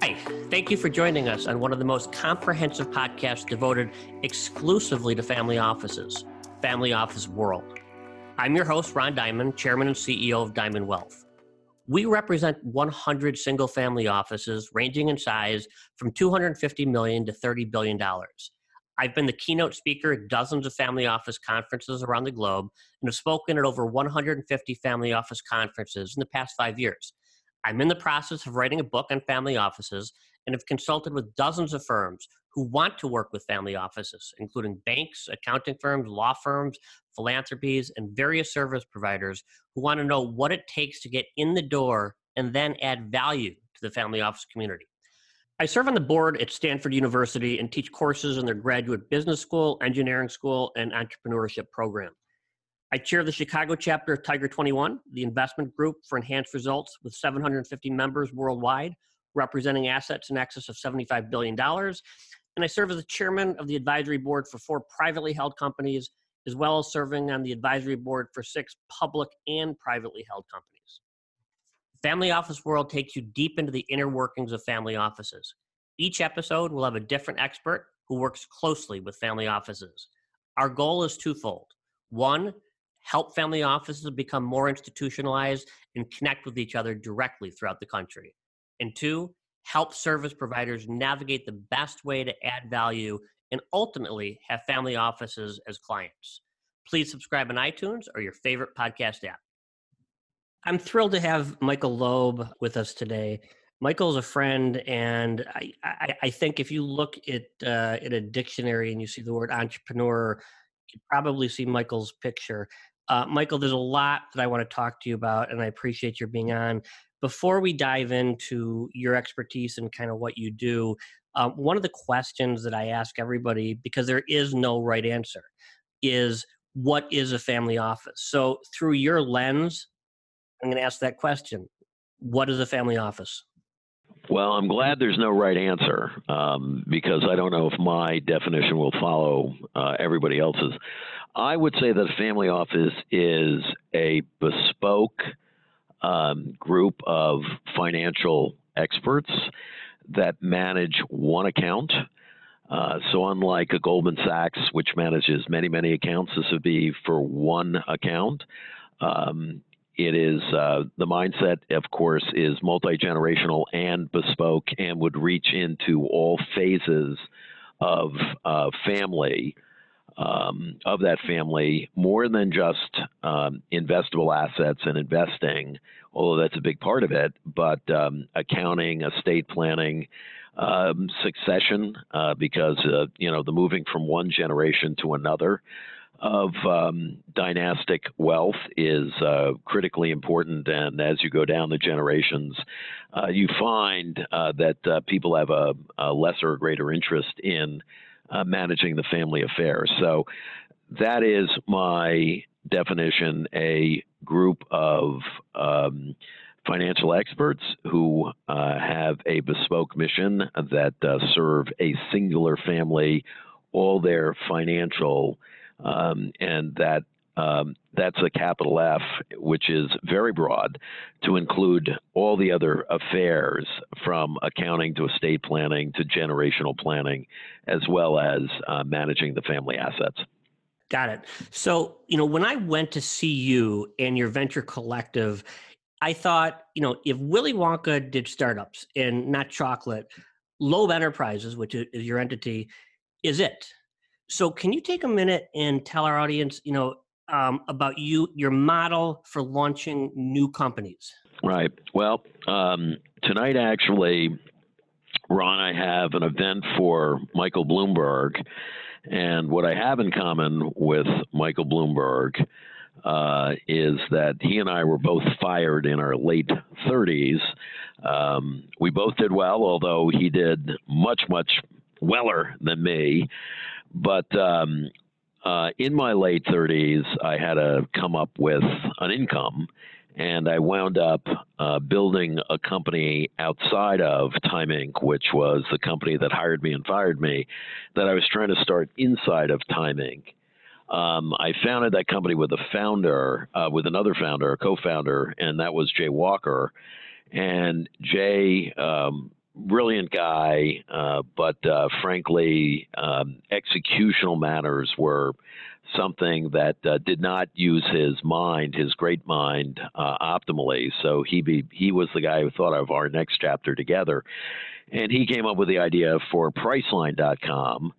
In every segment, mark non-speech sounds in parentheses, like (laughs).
Hi, thank you for joining us on one of the most comprehensive podcasts devoted exclusively to family offices, Family Office World. I'm your host, Ron Diamond, Chairman and CEO of Diamond Wealth. We represent 100 single family offices ranging in size from 250 million to 30 billion dollars. I've been the keynote speaker at dozens of family office conferences around the globe and have spoken at over 150 family office conferences in the past five years. I'm in the process of writing a book on family offices and have consulted with dozens of firms who want to work with family offices, including banks, accounting firms, law firms, philanthropies, and various service providers who want to know what it takes to get in the door and then add value to the family office community. I serve on the board at Stanford University and teach courses in their graduate business school, engineering school, and entrepreneurship program. I chair the Chicago chapter of Tiger 21, the investment group for enhanced results with 750 members worldwide, representing assets in excess of $75 billion. And I serve as the chairman of the advisory board for four privately held companies, as well as serving on the advisory board for six public and privately held companies. Family Office World takes you deep into the inner workings of family offices. Each episode will have a different expert who works closely with family offices. Our goal is twofold. One, help family offices become more institutionalized and connect with each other directly throughout the country. And two, help service providers navigate the best way to add value and ultimately have family offices as clients. Please subscribe on iTunes or your favorite podcast app. I'm thrilled to have Michael Loeb with us today. Michael is a friend, and I, I, I think if you look at uh, at a dictionary and you see the word entrepreneur, you probably see Michael's picture. Uh, Michael, there's a lot that I want to talk to you about, and I appreciate your being on. Before we dive into your expertise and kind of what you do, um, one of the questions that I ask everybody, because there is no right answer, is what is a family office? So, through your lens, I'm going to ask that question. What is a family office? Well, I'm glad there's no right answer um, because I don't know if my definition will follow uh, everybody else's. I would say that a family office is a bespoke um, group of financial experts that manage one account. Uh, so, unlike a Goldman Sachs, which manages many, many accounts, this would be for one account. Um, it is uh, the mindset, of course, is multi generational and bespoke, and would reach into all phases of uh, family. Um, of that family, more than just um, investable assets and investing, although that's a big part of it, but um, accounting, estate planning, um, succession, uh, because uh, you know the moving from one generation to another of um, dynastic wealth is uh, critically important. And as you go down the generations, uh, you find uh, that uh, people have a, a, lesser or greater interest in uh, managing the family affairs. So that is my definition a group of um, financial experts who uh, have a bespoke mission that serve a singular family, all their financial um, and that um, that's a capital F, which is very broad to include all the other affairs from accounting to estate planning to generational planning, as well as uh, managing the family assets. Got it. So, you know, when I went to see you and your venture collective, I thought, you know, if Willy Wonka did startups and not chocolate, Loeb Enterprises, which is your entity, is it. So, can you take a minute and tell our audience, you know, um, about you, your model for launching new companies? Right. Well, um, tonight actually, Ron, I have an event for Michael Bloomberg, and what I have in common with Michael Bloomberg uh, is that he and I were both fired in our late 30s. Um, we both did well, although he did much, much weller than me. But um, uh, in my late 30s, I had to come up with an income, and I wound up uh, building a company outside of Time Inc., which was the company that hired me and fired me, that I was trying to start inside of Time Inc. Um, I founded that company with a founder, uh, with another founder, a co-founder, and that was Jay Walker. And Jay um, brilliant guy, uh, but uh, frankly, um, executional matters were something that uh, did not use his mind, his great mind, uh, optimally. So he be, he was the guy who thought of our next chapter together, and he came up with the idea for Priceline.com.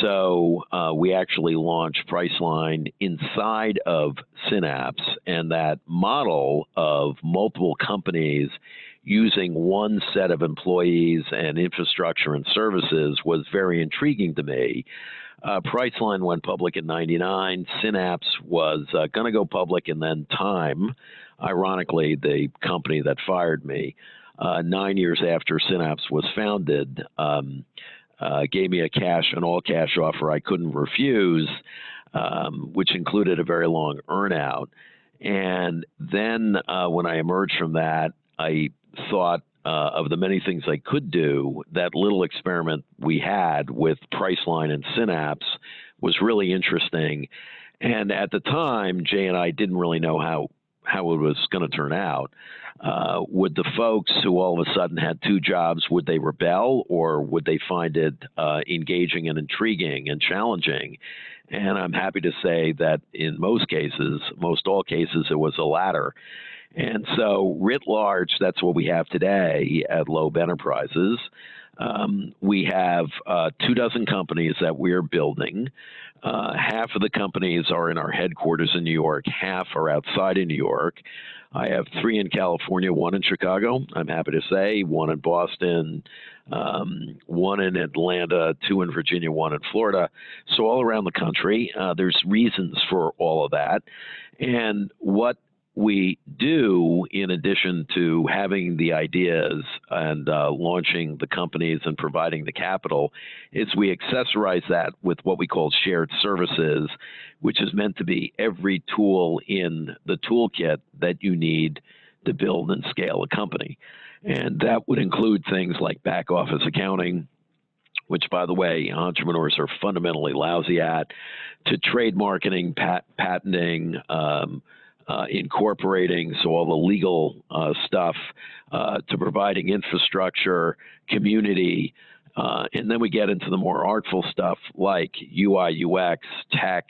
So uh, we actually launched Priceline inside of Synapse, and that model of multiple companies using one set of employees and infrastructure and services was very intriguing to me. Uh, Priceline went public in 99. Synapse was uh, going to go public, and then Time, ironically, the company that fired me, uh, nine years after Synapse was founded, um, uh, gave me a cash, an all cash offer I couldn't refuse, um, which included a very long earnout. And then uh, when I emerged from that, I thought uh, of the many things I could do, that little experiment we had with Priceline and Synapse was really interesting. And at the time, Jay and I didn't really know how how it was going to turn out. Uh, would the folks who all of a sudden had two jobs would they rebel or would they find it uh, engaging and intriguing and challenging? And I'm happy to say that in most cases, most all cases, it was the latter. And so, writ large, that's what we have today at Loeb Enterprises. Um, we have uh, two dozen companies that we're building. Uh, half of the companies are in our headquarters in New York, half are outside of New York. I have three in California, one in Chicago, I'm happy to say, one in Boston, um, one in Atlanta, two in Virginia, one in Florida. So, all around the country, uh, there's reasons for all of that. And what we do, in addition to having the ideas and uh, launching the companies and providing the capital, is we accessorize that with what we call shared services, which is meant to be every tool in the toolkit that you need to build and scale a company. And that would include things like back office accounting, which, by the way, entrepreneurs are fundamentally lousy at, to trade marketing, pat- patenting, um, uh, incorporating so all the legal uh, stuff uh, to providing infrastructure, community, uh, and then we get into the more artful stuff like UI, UX, tech,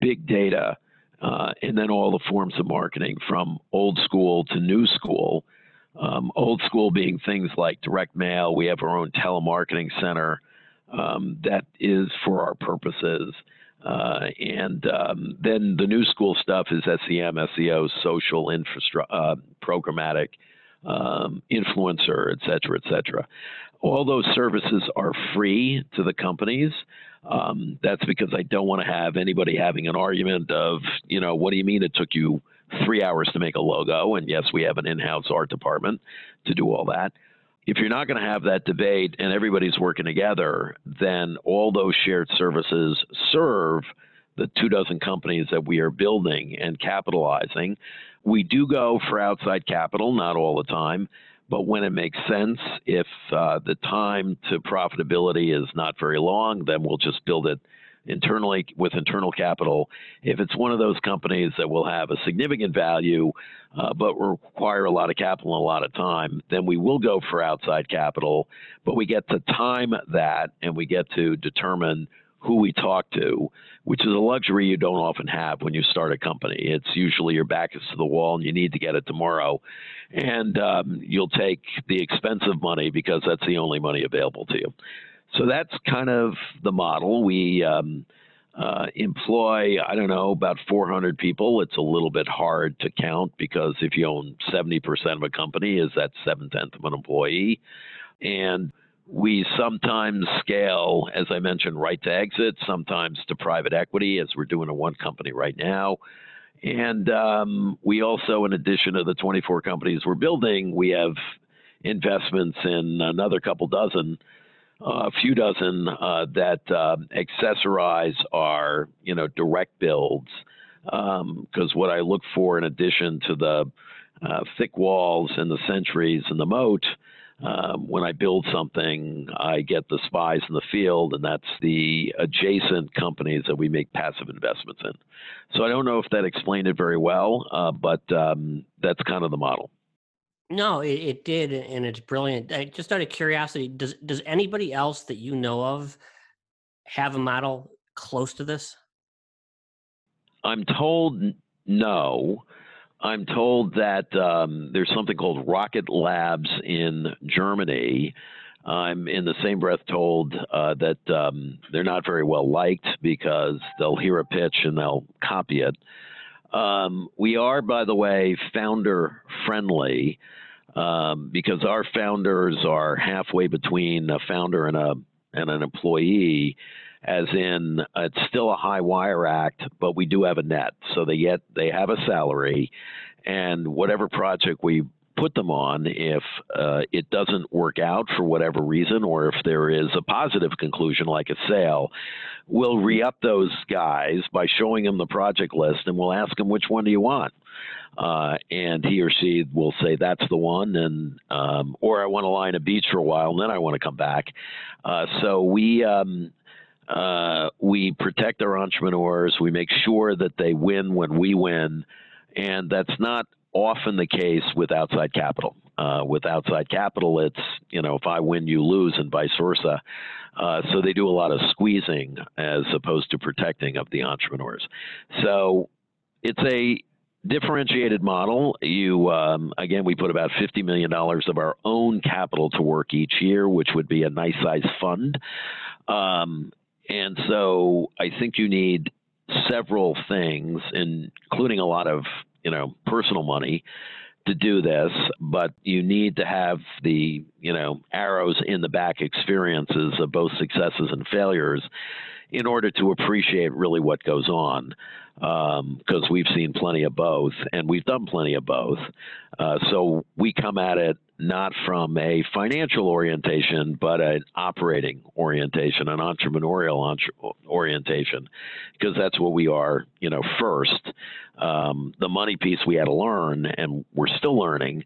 big data, uh, and then all the forms of marketing from old school to new school. Um, old school being things like direct mail. We have our own telemarketing center um, that is for our purposes. Uh, and um, then the new school stuff is SEM, SEO, social infrastructure, uh, programmatic, um, influencer, et cetera, et cetera. All those services are free to the companies. Um, that's because I don't want to have anybody having an argument of, you know, what do you mean it took you three hours to make a logo? And yes, we have an in house art department to do all that if you're not going to have that debate and everybody's working together, then all those shared services serve the two dozen companies that we are building and capitalizing. We do go for outside capital, not all the time, but when it makes sense, if uh, the time to profitability is not very long, then we'll just build it internally with internal capital. If it's one of those companies that will have a significant value, uh, but require a lot of capital and a lot of time, then we will go for outside capital. But we get to time that and we get to determine who we talk to, which is a luxury you don't often have when you start a company. It's usually your back is to the wall and you need to get it tomorrow. And um, you'll take the expensive money because that's the only money available to you. So that's kind of the model. We um, uh, employ, I don't know, about 400 people. It's a little bit hard to count because if you own 70% of a company, is that seven tenths of an employee? And we sometimes scale, as I mentioned, right to exit, sometimes to private equity, as we're doing in one company right now. And um, we also, in addition to the 24 companies we're building, we have investments in another couple dozen a few dozen uh, that uh, accessorize our, you know, direct builds. Because um, what I look for, in addition to the uh, thick walls and the sentries and the moat, um, when I build something, I get the spies in the field, and that's the adjacent companies that we make passive investments in. So I don't know if that explained it very well, uh, but um, that's kind of the model. No, it, it did, and it's brilliant. I, just out of curiosity, does does anybody else that you know of have a model close to this? I'm told no. I'm told that um, there's something called Rocket Labs in Germany. I'm in the same breath told uh, that um, they're not very well liked because they'll hear a pitch and they'll copy it. Um, we are, by the way, founder friendly um, because our founders are halfway between a founder and a and an employee as in it's still a high wire act, but we do have a net. So they yet they have a salary, and whatever project we put them on, if uh, it doesn't work out for whatever reason, or if there is a positive conclusion like a sale, we'll re up those guys by showing them the project list, and we'll ask them which one do you want. Uh, and he or she will say that's the one, and um, or I want to lie on a beach for a while, and then I want to come back. Uh, so we um, uh, we protect our entrepreneurs. We make sure that they win when we win. And that's not often the case with outside capital. Uh, with outside capital, it's, you know, if I win, you lose, and vice versa. Uh, so they do a lot of squeezing as opposed to protecting of the entrepreneurs. So it's a differentiated model. You um, again, we put about fifty million dollars of our own capital to work each year, which would be a nice size fund. Um, and so I think you need several things, including a lot of you know personal money to do this, but you need to have the you know arrows in the back experiences of both successes and failures in order to appreciate really what goes on because um, we've seen plenty of both and we've done plenty of both. Uh, so we come at it not from a financial orientation, but an operating orientation, an entrepreneurial entre- orientation, because that's what we are, you know, first. Um, the money piece we had to learn, and we're still learning,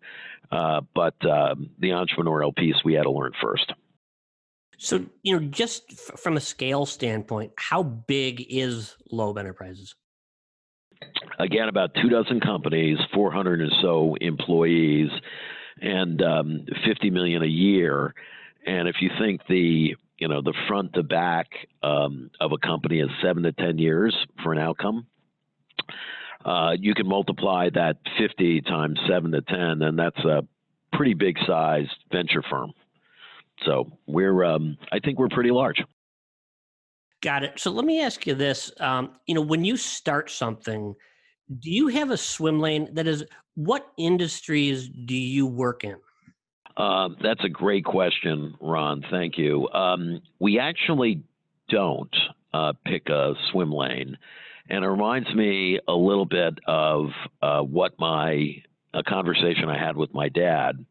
uh, but um, the entrepreneurial piece we had to learn first. So, you know, just f- from a scale standpoint, how big is Loeb Enterprises? Again, about two dozen companies, 400 or so employees, and um, 50 million a year. And if you think the you know the front to back um, of a company is seven to 10 years for an outcome, uh, you can multiply that 50 times seven to 10, and that's a pretty big sized venture firm. So we're, um, I think we're pretty large. Got it. So let me ask you this: um, you know, when you start something, do you have a swim lane? That is, what industries do you work in? Uh, that's a great question, Ron. Thank you. Um, we actually don't uh, pick a swim lane, and it reminds me a little bit of uh, what my a conversation I had with my dad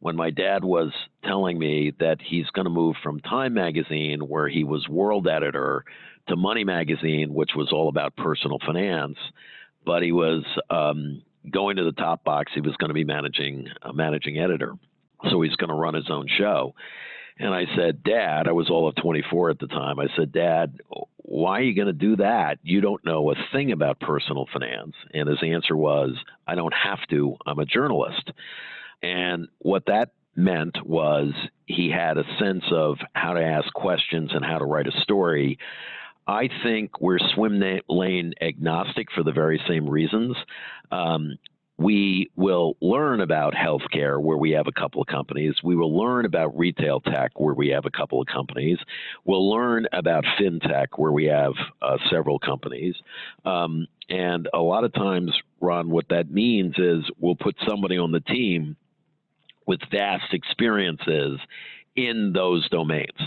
when my dad was telling me that he's going to move from Time magazine, where he was world editor, to Money magazine, which was all about personal finance, but he was um, going to the top box. He was going to be managing a managing editor, so he's going to run his own show. And I said, Dad, I was all of 24 at the time. I said, Dad, why are you going to do that? You don't know a thing about personal finance. And his answer was, I don't have to. I'm a journalist. And what that meant was he had a sense of how to ask questions and how to write a story. I think we're swim lane agnostic for the very same reasons. Um, we will learn about healthcare where we have a couple of companies. We will learn about retail tech where we have a couple of companies. We'll learn about fintech where we have uh, several companies. Um, and a lot of times, Ron, what that means is we'll put somebody on the team with vast experiences in those domains.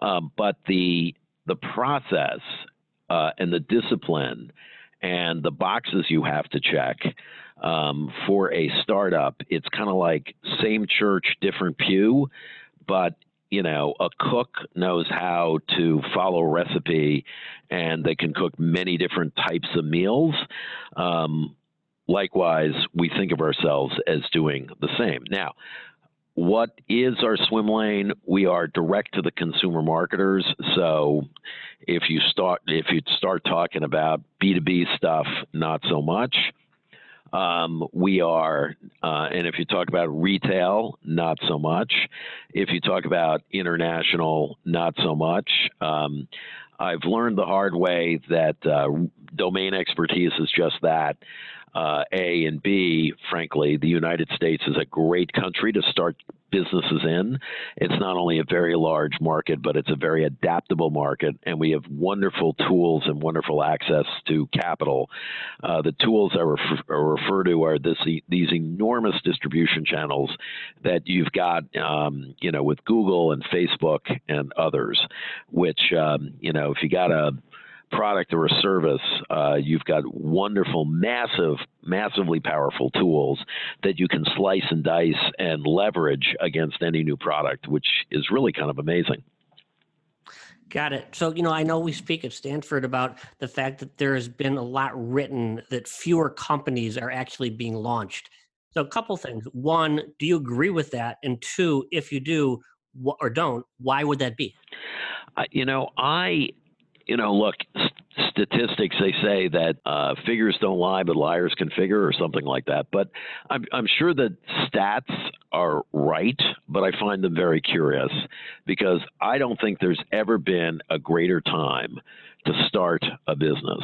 Um, but the the process uh, and the discipline and the boxes you have to check um, for a startup, it's kind of like same church, different pew, but you know, a cook knows how to follow a recipe and they can cook many different types of meals. Um, likewise, we think of ourselves as doing the same. Now, what is our swim lane? We are direct to the consumer marketers. So if you start if you start talking about B2B stuff, not so much. Um, we are, uh, and if you talk about retail, not so much. If you talk about international, not so much. Um, I've learned the hard way that uh, domain expertise is just that. Uh, a and B, frankly, the United States is a great country to start businesses in. It's not only a very large market, but it's a very adaptable market, and we have wonderful tools and wonderful access to capital. Uh, the tools I refer, refer to are this, these enormous distribution channels that you've got, um, you know, with Google and Facebook and others, which, um, you know, if you got a product or a service, uh, you've got wonderful, massive, massively powerful tools that you can slice and dice and leverage against any new product, which is really kind of amazing. Got it. So, you know, I know we speak at Stanford about the fact that there has been a lot written that fewer companies are actually being launched. So, a couple things. One, do you agree with that? And two, if you do or don't, why would that be? Uh, you know, I you know, look, statistics they say that uh, figures don't lie, but liars can figure, or something like that. But I'm, I'm sure that stats are right, but I find them very curious because I don't think there's ever been a greater time to start a business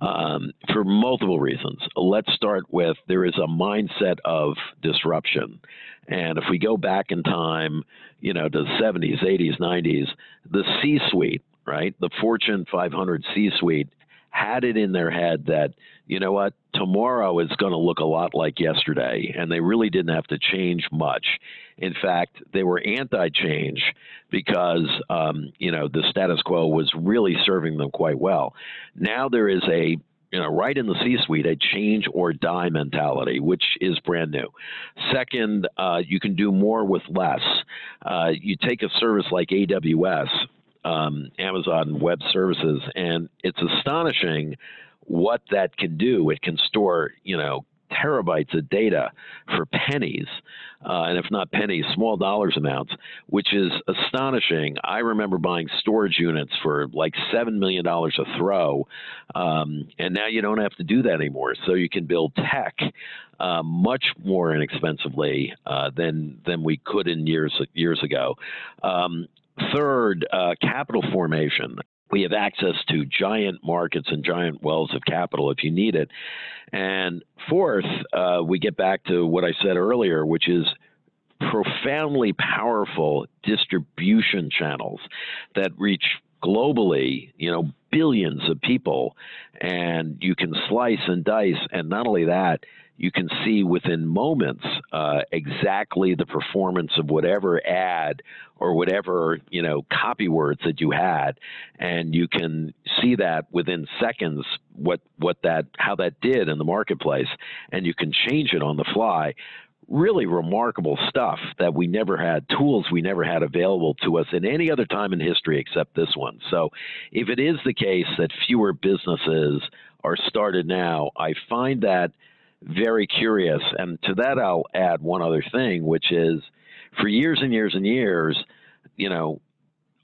um, for multiple reasons. Let's start with there is a mindset of disruption. And if we go back in time, you know, to the 70s, 80s, 90s, the C suite right? The Fortune 500 C suite had it in their head that, you know what, tomorrow is going to look a lot like yesterday. And they really didn't have to change much. In fact, they were anti change because, um, you know, the status quo was really serving them quite well. Now there is a you know, right in the C-suite, a change or die mentality, which is brand new. Second, uh, you can do more with less. Uh, you take a service like AWS, um, Amazon Web Services, and it's astonishing what that can do. It can store, you know, terabytes of data for pennies, uh, and if not pennies, small dollars amounts, which is astonishing. I remember buying storage units for like $7 million a throw, um, and now you don't have to do that anymore. So you can build tech uh, much more inexpensively uh, than, than we could in years, years ago. Um, Third, uh, capital formation. We have access to giant markets and giant wells of capital if you need it. And fourth, uh, we get back to what I said earlier, which is profoundly powerful distribution channels that reach globally, you know, billions of people, and you can slice and dice. And not only that, you can see within moments uh, exactly the performance of whatever ad or whatever you know copy words that you had, and you can see that within seconds what what that how that did in the marketplace, and you can change it on the fly. Really remarkable stuff that we never had, tools we never had available to us in any other time in history except this one. So, if it is the case that fewer businesses are started now, I find that very curious. And to that, I'll add one other thing, which is for years and years and years, you know,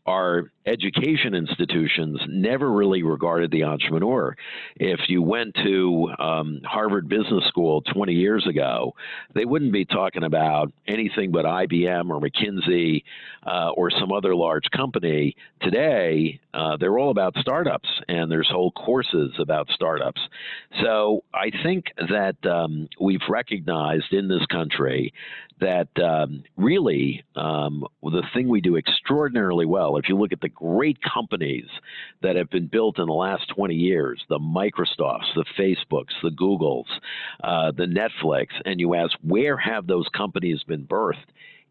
our education institutions never really regarded the entrepreneur. If you went to um, Harvard Business School 20 years ago, they wouldn't be talking about anything but IBM or McKinsey uh, or some other large company. Today, uh, they're all about startups, and there's whole courses about startups. So I think that um, we've recognized in this country that um, really um, the thing we do extraordinarily well, if you look at great companies that have been built in the last 20 years, the Microsofts, the Facebooks, the Googles, uh, the Netflix, and you ask, where have those companies been birthed?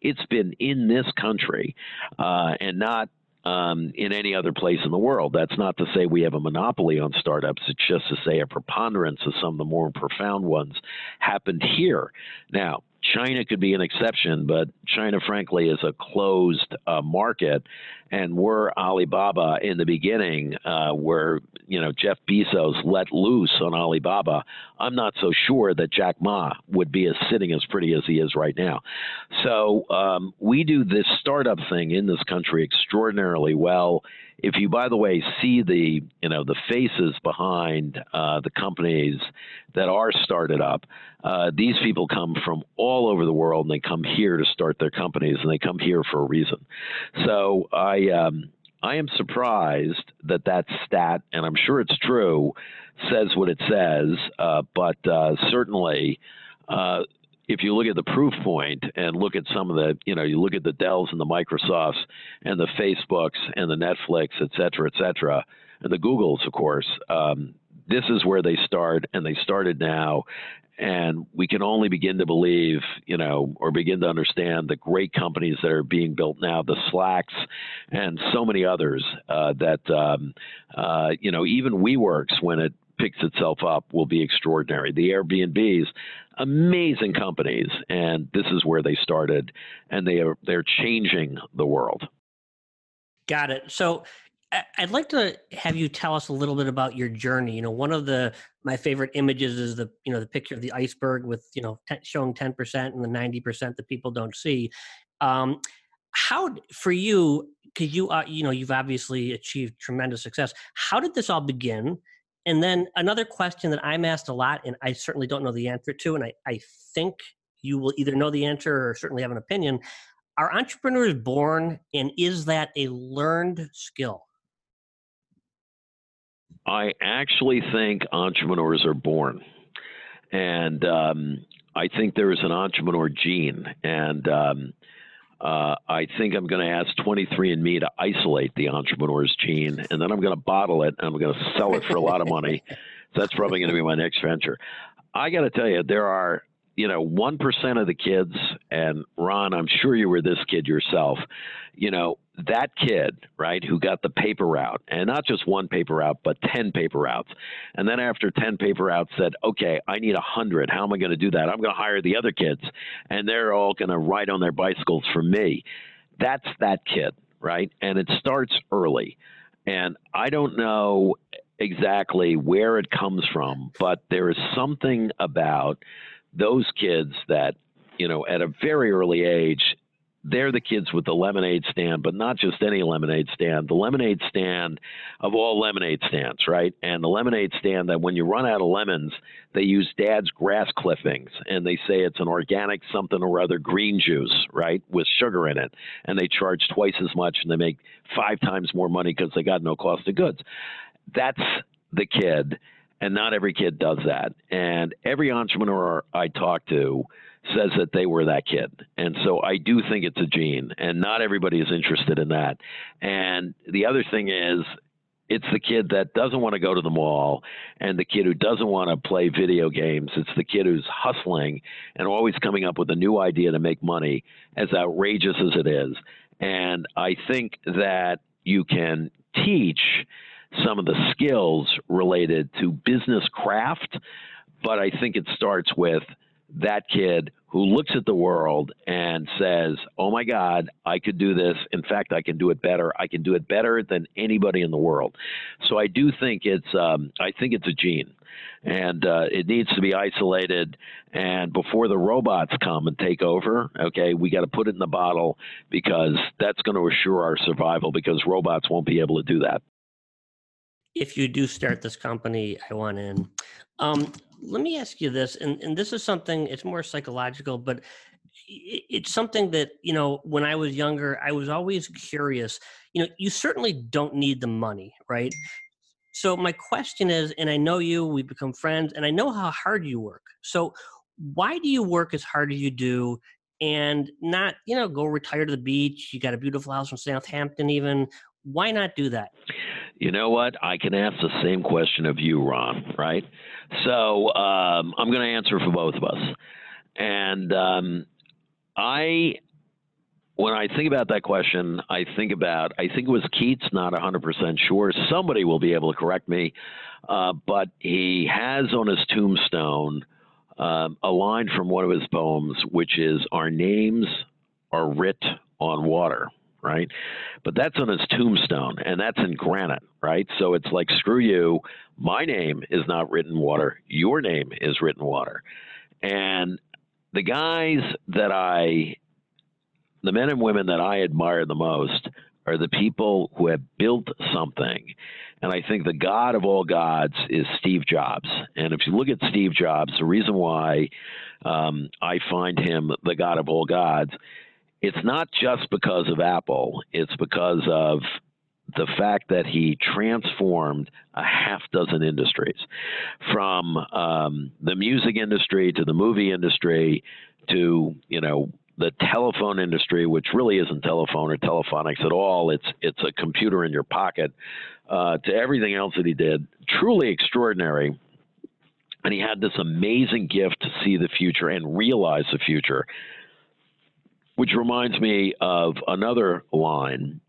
It's been in this country uh, and not um, in any other place in the world. That's not to say we have a monopoly on startups. It's just to say a preponderance of some of the more profound ones happened here. Now, China could be an exception, but China, frankly, is a closed uh, market. And we're Alibaba in the beginning, uh, where you know Jeff Bezos let loose on Alibaba. I'm not so sure that Jack Ma would be as sitting as pretty as he is right now. So um, we do this startup thing in this country extraordinarily well if you, by the way, see the you know the faces behind uh, the companies that are started up, uh, these people come from all over the world and they come here to start their companies and they come here for a reason. So I, um, I am surprised that that stat, and I'm sure it's true, says what it says, uh, but uh, certainly. Uh, if you look at the proof point and look at some of the, you know, you look at the Dells and the Microsofts and the Facebooks and the Netflix, et cetera, et cetera, and the Googles, of course, um, this is where they start, and they started now. And we can only begin to believe, you know, or begin to understand the great companies that are being built now, the Slacks and so many others uh, that, um, uh, you know, even WeWorks, when it picks itself up will be extraordinary. The Airbnbs, amazing companies, and this is where they started, and they are they're changing the world. Got it. So I'd like to have you tell us a little bit about your journey. You know, one of the my favorite images is the you know the picture of the iceberg with you know t- showing ten percent and the ninety percent that people don't see. Um, how for you? Because you uh, you know you've obviously achieved tremendous success. How did this all begin? And then another question that I'm asked a lot, and I certainly don't know the answer to, and I, I think you will either know the answer or certainly have an opinion. Are entrepreneurs born, and is that a learned skill? I actually think entrepreneurs are born. And um, I think there is an entrepreneur gene. And um, uh, I think I'm going to ask 23andMe to isolate the entrepreneur's gene, and then I'm going to bottle it and I'm going to sell it for a lot of money. So (laughs) that's probably going to be my next venture. I got to tell you, there are you know, 1% of the kids, and Ron, I'm sure you were this kid yourself, you know, that kid, right, who got the paper route, and not just one paper route, but 10 paper routes. And then after 10 paper routes said, okay, I need 100. How am I going to do that? I'm going to hire the other kids, and they're all going to ride on their bicycles for me. That's that kid, right? And it starts early. And I don't know exactly where it comes from, but there is something about those kids that, you know, at a very early age, they're the kids with the lemonade stand, but not just any lemonade stand, the lemonade stand of all lemonade stands, right? And the lemonade stand that when you run out of lemons, they use dad's grass clippings and they say it's an organic something or other green juice, right? With sugar in it. And they charge twice as much and they make five times more money because they got no cost of goods. That's the kid and not every kid does that. And every entrepreneur I talk to says that they were that kid. And so I do think it's a gene, and not everybody is interested in that. And the other thing is, it's the kid that doesn't want to go to the mall and the kid who doesn't want to play video games. It's the kid who's hustling and always coming up with a new idea to make money, as outrageous as it is. And I think that you can teach some of the skills related to business craft, but I think it starts with that kid who looks at the world and says, "Oh my God, I could do this. In fact, I can do it better. I can do it better than anybody in the world." So I do think it's um, I think it's a gene, and uh, it needs to be isolated. And before the robots come and take over, okay, we got to put it in the bottle because that's going to assure our survival. Because robots won't be able to do that if you do start this company, I want in. Um, let me ask you this, and, and this is something, it's more psychological, but it's something that, you know, when I was younger, I was always curious. You know, you certainly don't need the money, right? So my question is, and I know you, we become friends, and I know how hard you work. So why do you work as hard as you do and not, you know, go retire to the beach? You got a beautiful house in Southampton, even. Why not do that? You know what? I can ask the same question of you, Ron, right? So um, I'm going to answer for both of us. And um, I, when I think about that question, I think about, I think it was Keats, not 100% sure. Somebody will be able to correct me. Uh, but he has on his tombstone um, a line from one of his poems, which is, Our names are writ on water right? But that's on his tombstone, and that's in granite, right? So it's like, screw you. My name is not written water. Your name is written water. And the guys that I, the men and women that I admire the most are the people who have built something. And I think the God of all gods is Steve Jobs. And if you look at Steve Jobs, the reason why um, I find him the God of all gods, it's not just because of Apple, it's because of the fact that he transformed a half dozen industries from um, the music industry to the movie industry to you know the telephone industry, which really isn't telephone or telephonics at all. It's it's a computer in your pocket. Uh, to everything else that he did, truly extraordinary. And he had this amazing gift to see the future and realize the future, which reminds me of another line.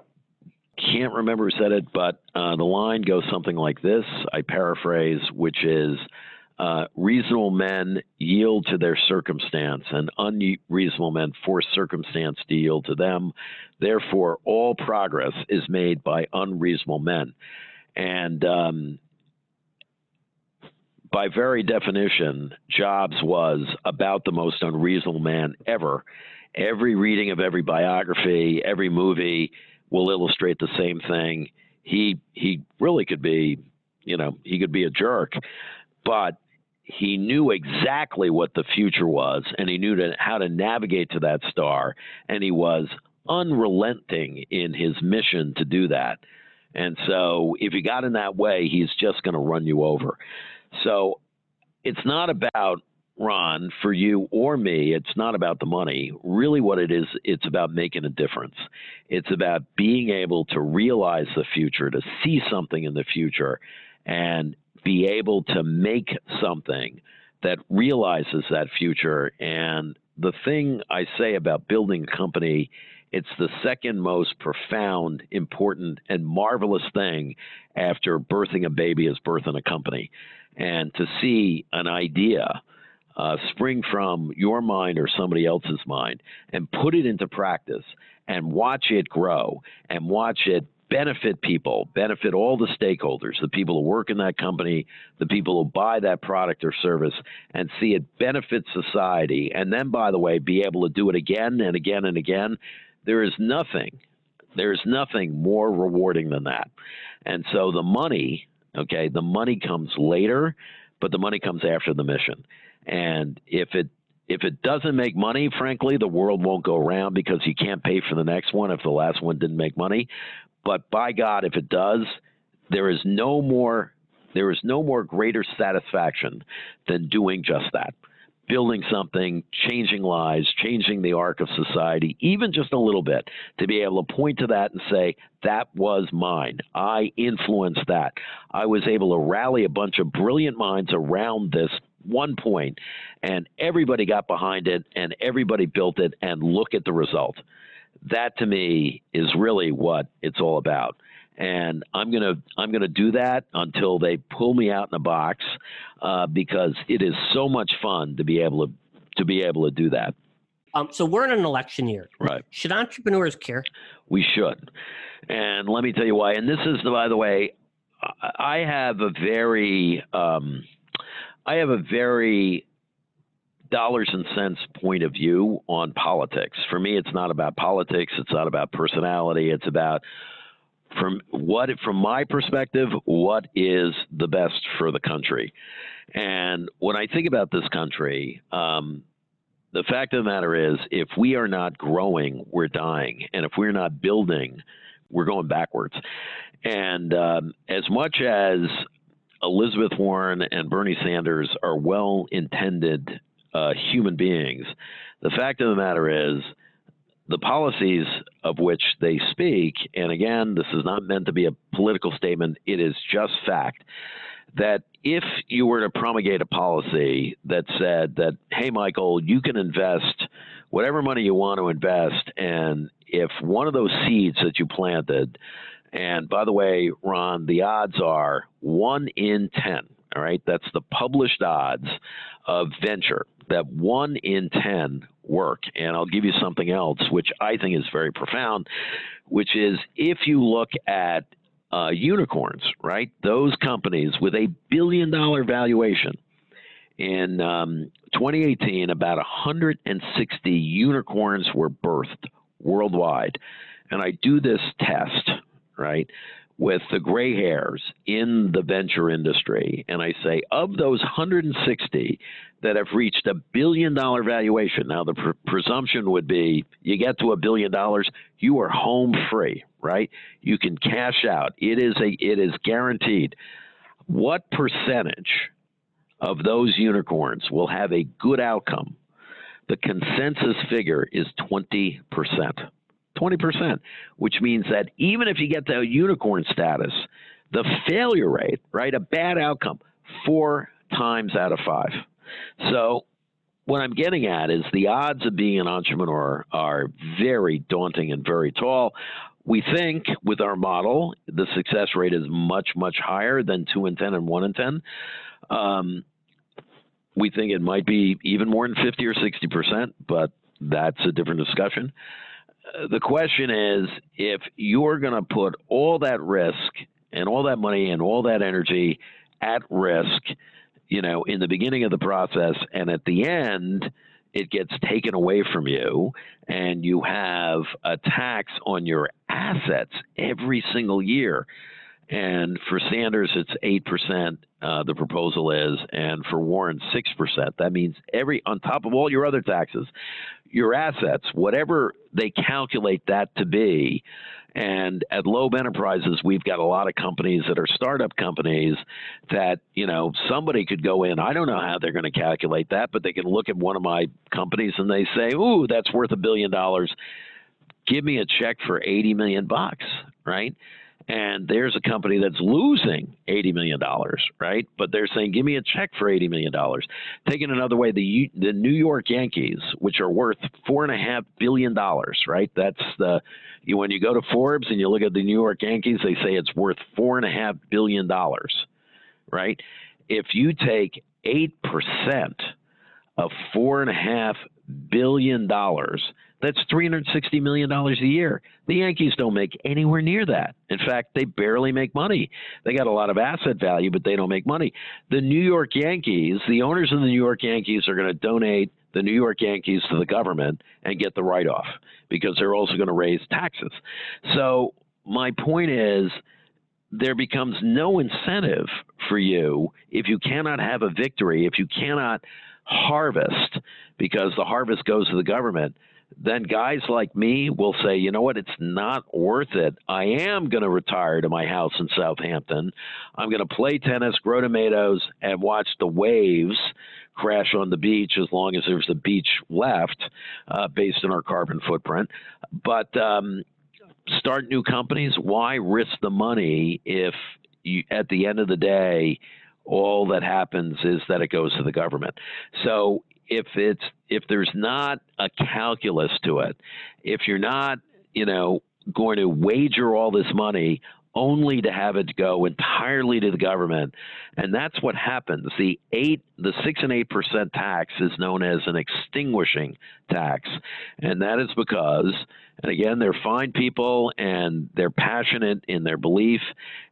Can't remember who said it, but uh, the line goes something like this. I paraphrase, which is uh, reasonable men yield to their circumstance, and unreasonable men force circumstance to yield to them. Therefore, all progress is made by unreasonable men. And um, by very definition, Jobs was about the most unreasonable man ever. Every reading of every biography, every movie will illustrate the same thing. He he really could be, you know, he could be a jerk, but he knew exactly what the future was and he knew to, how to navigate to that star and he was unrelenting in his mission to do that and so if he got in that way he's just going to run you over so it's not about ron for you or me it's not about the money really what it is it's about making a difference it's about being able to realize the future to see something in the future and be able to make something that realizes that future. And the thing I say about building a company, it's the second most profound, important, and marvelous thing after birthing a baby is birthing a company. And to see an idea uh, spring from your mind or somebody else's mind and put it into practice and watch it grow and watch it benefit people, benefit all the stakeholders, the people who work in that company, the people who buy that product or service, and see it benefit society. And then, by the way, be able to do it again and again and again. There is nothing, there's nothing more rewarding than that. And so the money, okay, the money comes later, but the money comes after the mission. And if it if it doesn't make money, frankly, the world won't go around because you can't pay for the next one if the last one didn't make money. But by God, if it does, there is no more there is no more greater satisfaction than doing just that. Building something, changing lives, changing the arc of society, even just a little bit, to be able to point to that and say, that was mine. I influenced that. I was able to rally a bunch of brilliant minds around this one point, and everybody got behind it, and everybody built it, and look at the result that to me is really what it's all about. And I'm gonna I'm gonna do that until they pull me out in a box, uh, because it is so much fun to be able to to be able to do that. Um, so we're in an election year. Right. Should entrepreneurs care? We should. And let me tell you why. And this is, by the way, I have a very, um, I have a very dollars and cents point of view on politics. For me, it's not about politics. It's not about personality. It's about from what from my perspective, what is the best for the country. And when I think about this country, um, the fact of the matter is, if we are not growing, we're dying, and if we're not building, we're going backwards. And um, as much as Elizabeth Warren and Bernie Sanders are well intended uh, human beings. The fact of the matter is, the policies of which they speak, and again, this is not meant to be a political statement, it is just fact, that if you were to promulgate a policy that said that, hey, Michael, you can invest whatever money you want to invest, and if one of those seeds that you planted, and by the way, Ron, the odds are one in 10, all right? That's the published odds of venture that one in 10 work. And I'll give you something else, which I think is very profound, which is if you look at uh, unicorns, right? Those companies with a billion dollar valuation. In um, 2018, about 160 unicorns were birthed worldwide. and I do this test, right, with the gray hairs in the venture industry, and I say, of those 160 that have reached a billion dollar valuation, now the pr- presumption would be you get to a billion dollars, you are home free, right? You can cash out. It is a it is guaranteed. What percentage of those unicorns will have a good outcome? The consensus figure is 20%. 20%, which means that even if you get the unicorn status, the failure rate, right, a bad outcome, four times out of five. So what I'm getting at is the odds of being an entrepreneur are very daunting and very tall. We think with our model, the success rate is much, much higher than two in 10 and one in 10. Um, we think it might be even more than 50 or 60 percent, but that's a different discussion. The question is if you're going to put all that risk and all that money and all that energy at risk, you know, in the beginning of the process and at the end, it gets taken away from you and you have a tax on your assets every single year. And for Sanders, it's 8%, uh, the proposal is, and for Warren, 6%. That means every, on top of all your other taxes, your assets, whatever they calculate that to be, and at Loeb Enterprises, we've got a lot of companies that are startup companies that, you know, somebody could go in. I don't know how they're going to calculate that, but they can look at one of my companies and they say, ooh, that's worth a billion dollars. Give me a check for 80 million bucks, right? And there's a company that's losing $80 million, right? But they're saying, give me a check for $80 million. Taking another way, the, the New York Yankees, which are worth $4.5 billion, right? That's the, you, when you go to Forbes and you look at the New York Yankees, they say it's worth $4.5 billion, right? If you take 8% of $4.5 billion, that's $360 million a year. The Yankees don't make anywhere near that. In fact, they barely make money. They got a lot of asset value, but they don't make money. The New York Yankees, the owners of the New York Yankees are going to donate the New York Yankees to the government and get the write off because they're also going to raise taxes. So, my point is, there becomes no incentive for you if you cannot have a victory, if you cannot harvest, because the harvest goes to the government then guys like me will say, you know what, it's not worth it. I am going to retire to my house in Southampton. I'm going to play tennis, grow tomatoes, and watch the waves crash on the beach as long as there's a beach left uh, based on our carbon footprint. But um, start new companies. Why risk the money if you, at the end of the day, all that happens is that it goes to the government. So if it's if there's not a calculus to it, if you're not, you know, going to wager all this money only to have it go entirely to the government, and that's what happens. The eight, the six and eight percent tax is known as an extinguishing tax, and that is because, and again, they're fine people and they're passionate in their belief,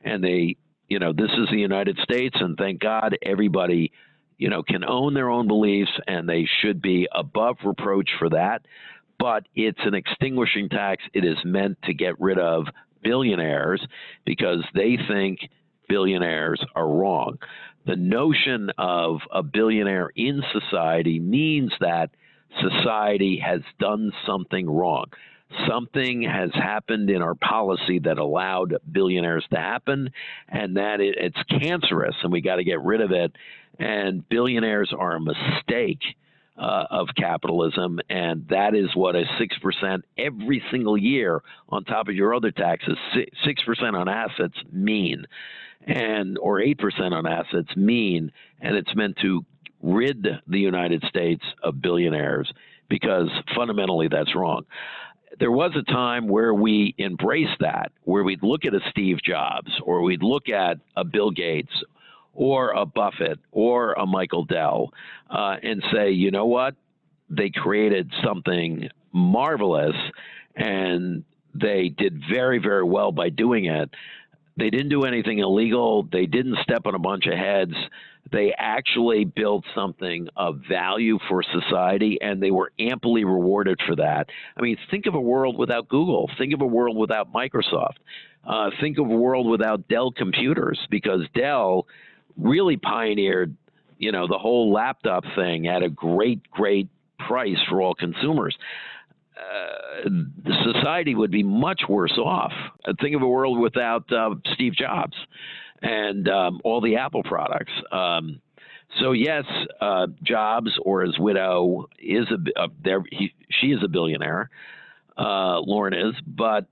and they, you know, this is the United States, and thank God everybody you know, can own their own beliefs and they should be above reproach for that. But it's an extinguishing tax. It is meant to get rid of billionaires because they think billionaires are wrong. The notion of a billionaire in society means that society has done something wrong. Something has happened in our policy that allowed billionaires to happen, and that it, it's cancerous, and we got to get rid of it. And billionaires are a mistake uh, of capitalism, and that is what a six percent every single year on top of your other taxes, six percent on assets mean, and or eight percent on assets mean, and it's meant to rid the United States of billionaires because fundamentally that's wrong there was a time where we embraced that, where we'd look at a Steve Jobs or we'd look at a Bill Gates or a Buffett or a Michael Dell uh, and say, you know what? They created something marvelous and they did very, very well by doing it. They didn't do anything illegal. They didn't step on a bunch of heads. They actually built something of value for society, and they were amply rewarded for that. I mean, think of a world without Google. Think of a world without Microsoft. Uh, think of a world without Dell computers, because Dell really pioneered, you know, the whole laptop thing at a great, great price for all consumers. Uh, society would be much worse off. Think of a world without uh, Steve Jobs and um, all the Apple products. Um, so yes, uh, Jobs or his widow is a, uh, there. He, she is a billionaire. Uh, Laurene is, but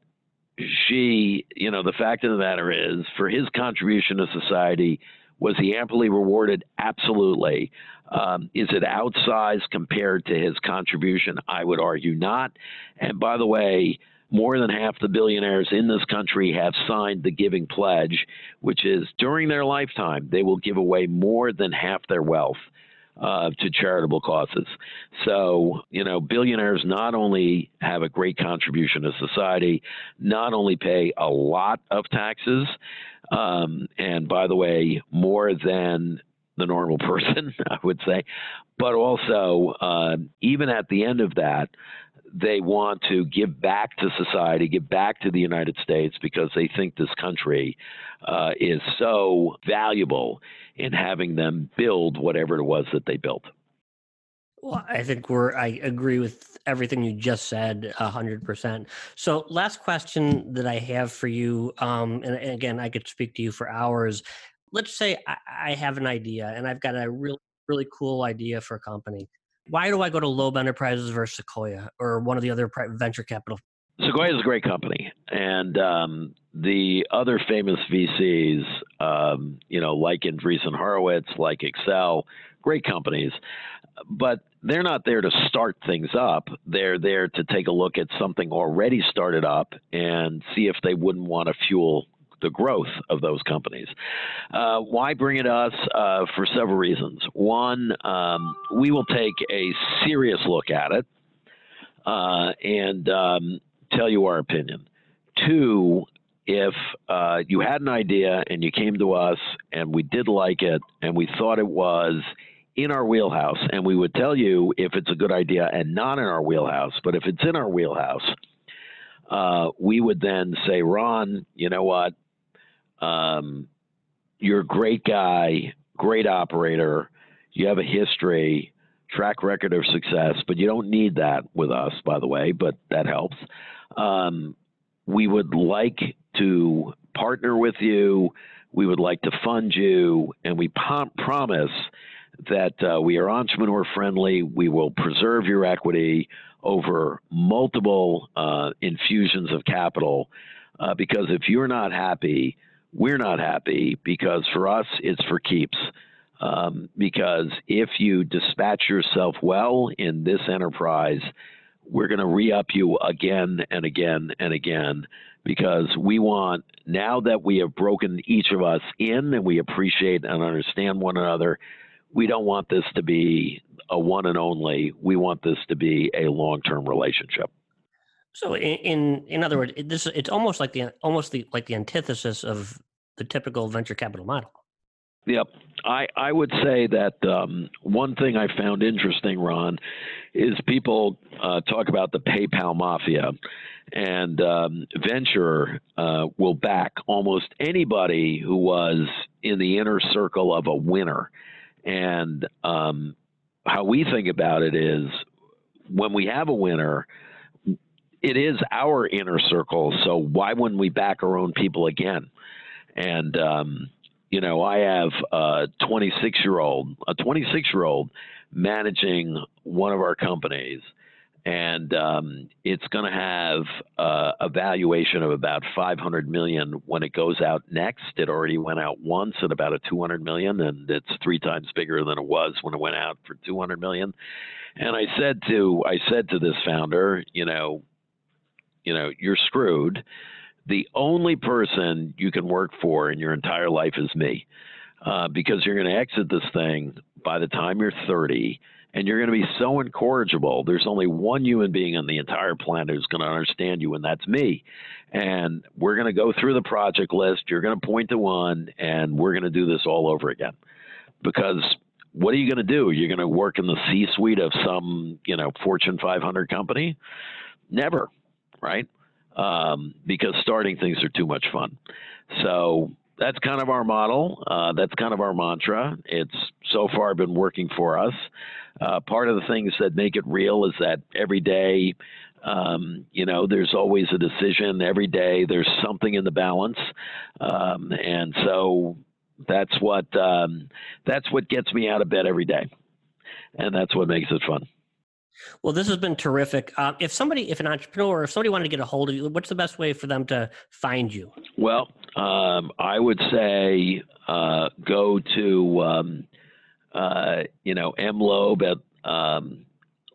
she, you know, the fact of the matter is, for his contribution to society, was he amply rewarded? Absolutely. Um, is it outsized compared to his contribution? I would argue not. And by the way, more than half the billionaires in this country have signed the Giving Pledge, which is during their lifetime, they will give away more than half their wealth. Uh, to charitable causes. So, you know, billionaires not only have a great contribution to society, not only pay a lot of taxes, um, and by the way, more than the normal (laughs) person, I would say, but also, uh, even at the end of that, they want to give back to society, give back to the United States because they think this country uh, is so valuable in having them build whatever it was that they built. Well, I think we're, I agree with everything you just said, 100%. So, last question that I have for you, um, and, and, again, I could speak to you for hours. Let's say I, I have an idea and I've got a really, really cool idea for a company why do I go to Loeb Enterprises versus Sequoia or one of the other venture capital? Sequoia is a great company, and um, the other famous VCs, um, you know, like Andreessen Horowitz, like Accel, great companies, but they're not there to start things up. They're there to take a look at something already started up and see if they wouldn't want to fuel the growth of those companies. Uh, why bring it to us? Uh, for several reasons. One, um, we will take a serious look at it uh, and um, tell you our opinion. Two, if uh, you had an idea and you came to us and we did like it and we thought it was in our wheelhouse, and we would tell you if it's a good idea and not in our wheelhouse, but if it's in our wheelhouse, uh, we would then say, Ron, you know what? Um, you're a great guy, great operator. You have a history, track record of success, but you don't need that with us, by the way, but that helps. Um, we would like to partner with you. We would like to fund you, and we pom- promise that uh, we are entrepreneur friendly. We will preserve your equity over multiple uh, infusions of capital. Uh, because if you're not happy, we're not happy because for us, it's for keeps. Um, because if you dispatch yourself well in this enterprise, we're going to re up you again and again and again because we want, now that we have broken each of us in and we appreciate and understand one another, we don't want this to be a one and only. We want this to be a long term relationship. So, in, in, other words, this it's almost like the almost the like the antithesis of the typical venture capital model. Yep. I, I would say that um, one thing I found interesting, Ron, is people uh, talk about the PayPal mafia, and um, venture uh, will back almost anybody who was in the inner circle of a winner. And um, how we think about it is when we have a winner, it is our inner circle. So why wouldn't we back our own people again? And, um, you know, I have a 26 year old, a 26 year old managing one of our companies, and um, it's going to have uh, a valuation of about 500 million when it goes out next. It already went out once at about a 200 million, and it's three times bigger than it was when it went out for 200 million. And I said to I said to this founder, you know, you know, you're screwed the only person you can work for in your entire life is me uh, because you're going to exit this thing by the time you're 30 and you're going to be so incorrigible. There's only one human being on the entire planet who's going to understand you, and that's me. And we're going to go through the project list. You're going to point to one, and we're going to do this all over again. because what are you going to do? You're going to work in the C-suite of some, you know, Fortune 500 company? Never, right? Um, because starting things are too much fun. So that's kind of our model. Uh, that's kind of our mantra. It's so far been working for us. Uh, part of the things that make it real is that every day, um, you know, there's always a decision. Every day, there's something in the balance, um, and so that's what um, that's what gets me out of bed every day, and that's what makes it fun. Well, this has been terrific. Uh, if somebody, if an entrepreneur, if somebody wanted to get a hold of you, what's the best way for them to find you? Well, um, I would say uh, go to um, uh, you know mloeb at um,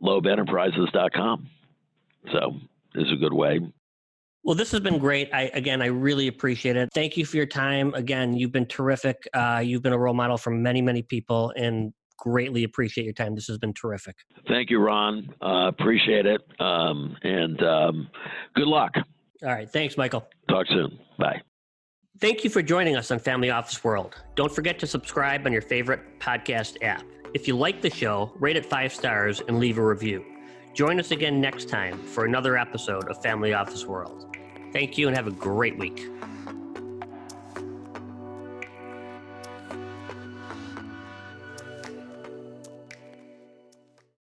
loebenterprises.com. So this is a good way. Well, this has been great. I again, I really appreciate it. Thank you for your time. Again, you've been terrific. Uh, you've been a role model for many, many people, and greatly appreciate your time. This has been terrific. Thank you, Ron. Uh, appreciate it, um, and um, good luck. All right. Thanks, Michael. Talk soon. Bye. Thank you for joining us on Family Office World. Don't forget to subscribe on your favorite podcast app. If you like the show, rate it five stars and leave a review. Join us again next time for another episode of Family Office World. Thank you and have a great week.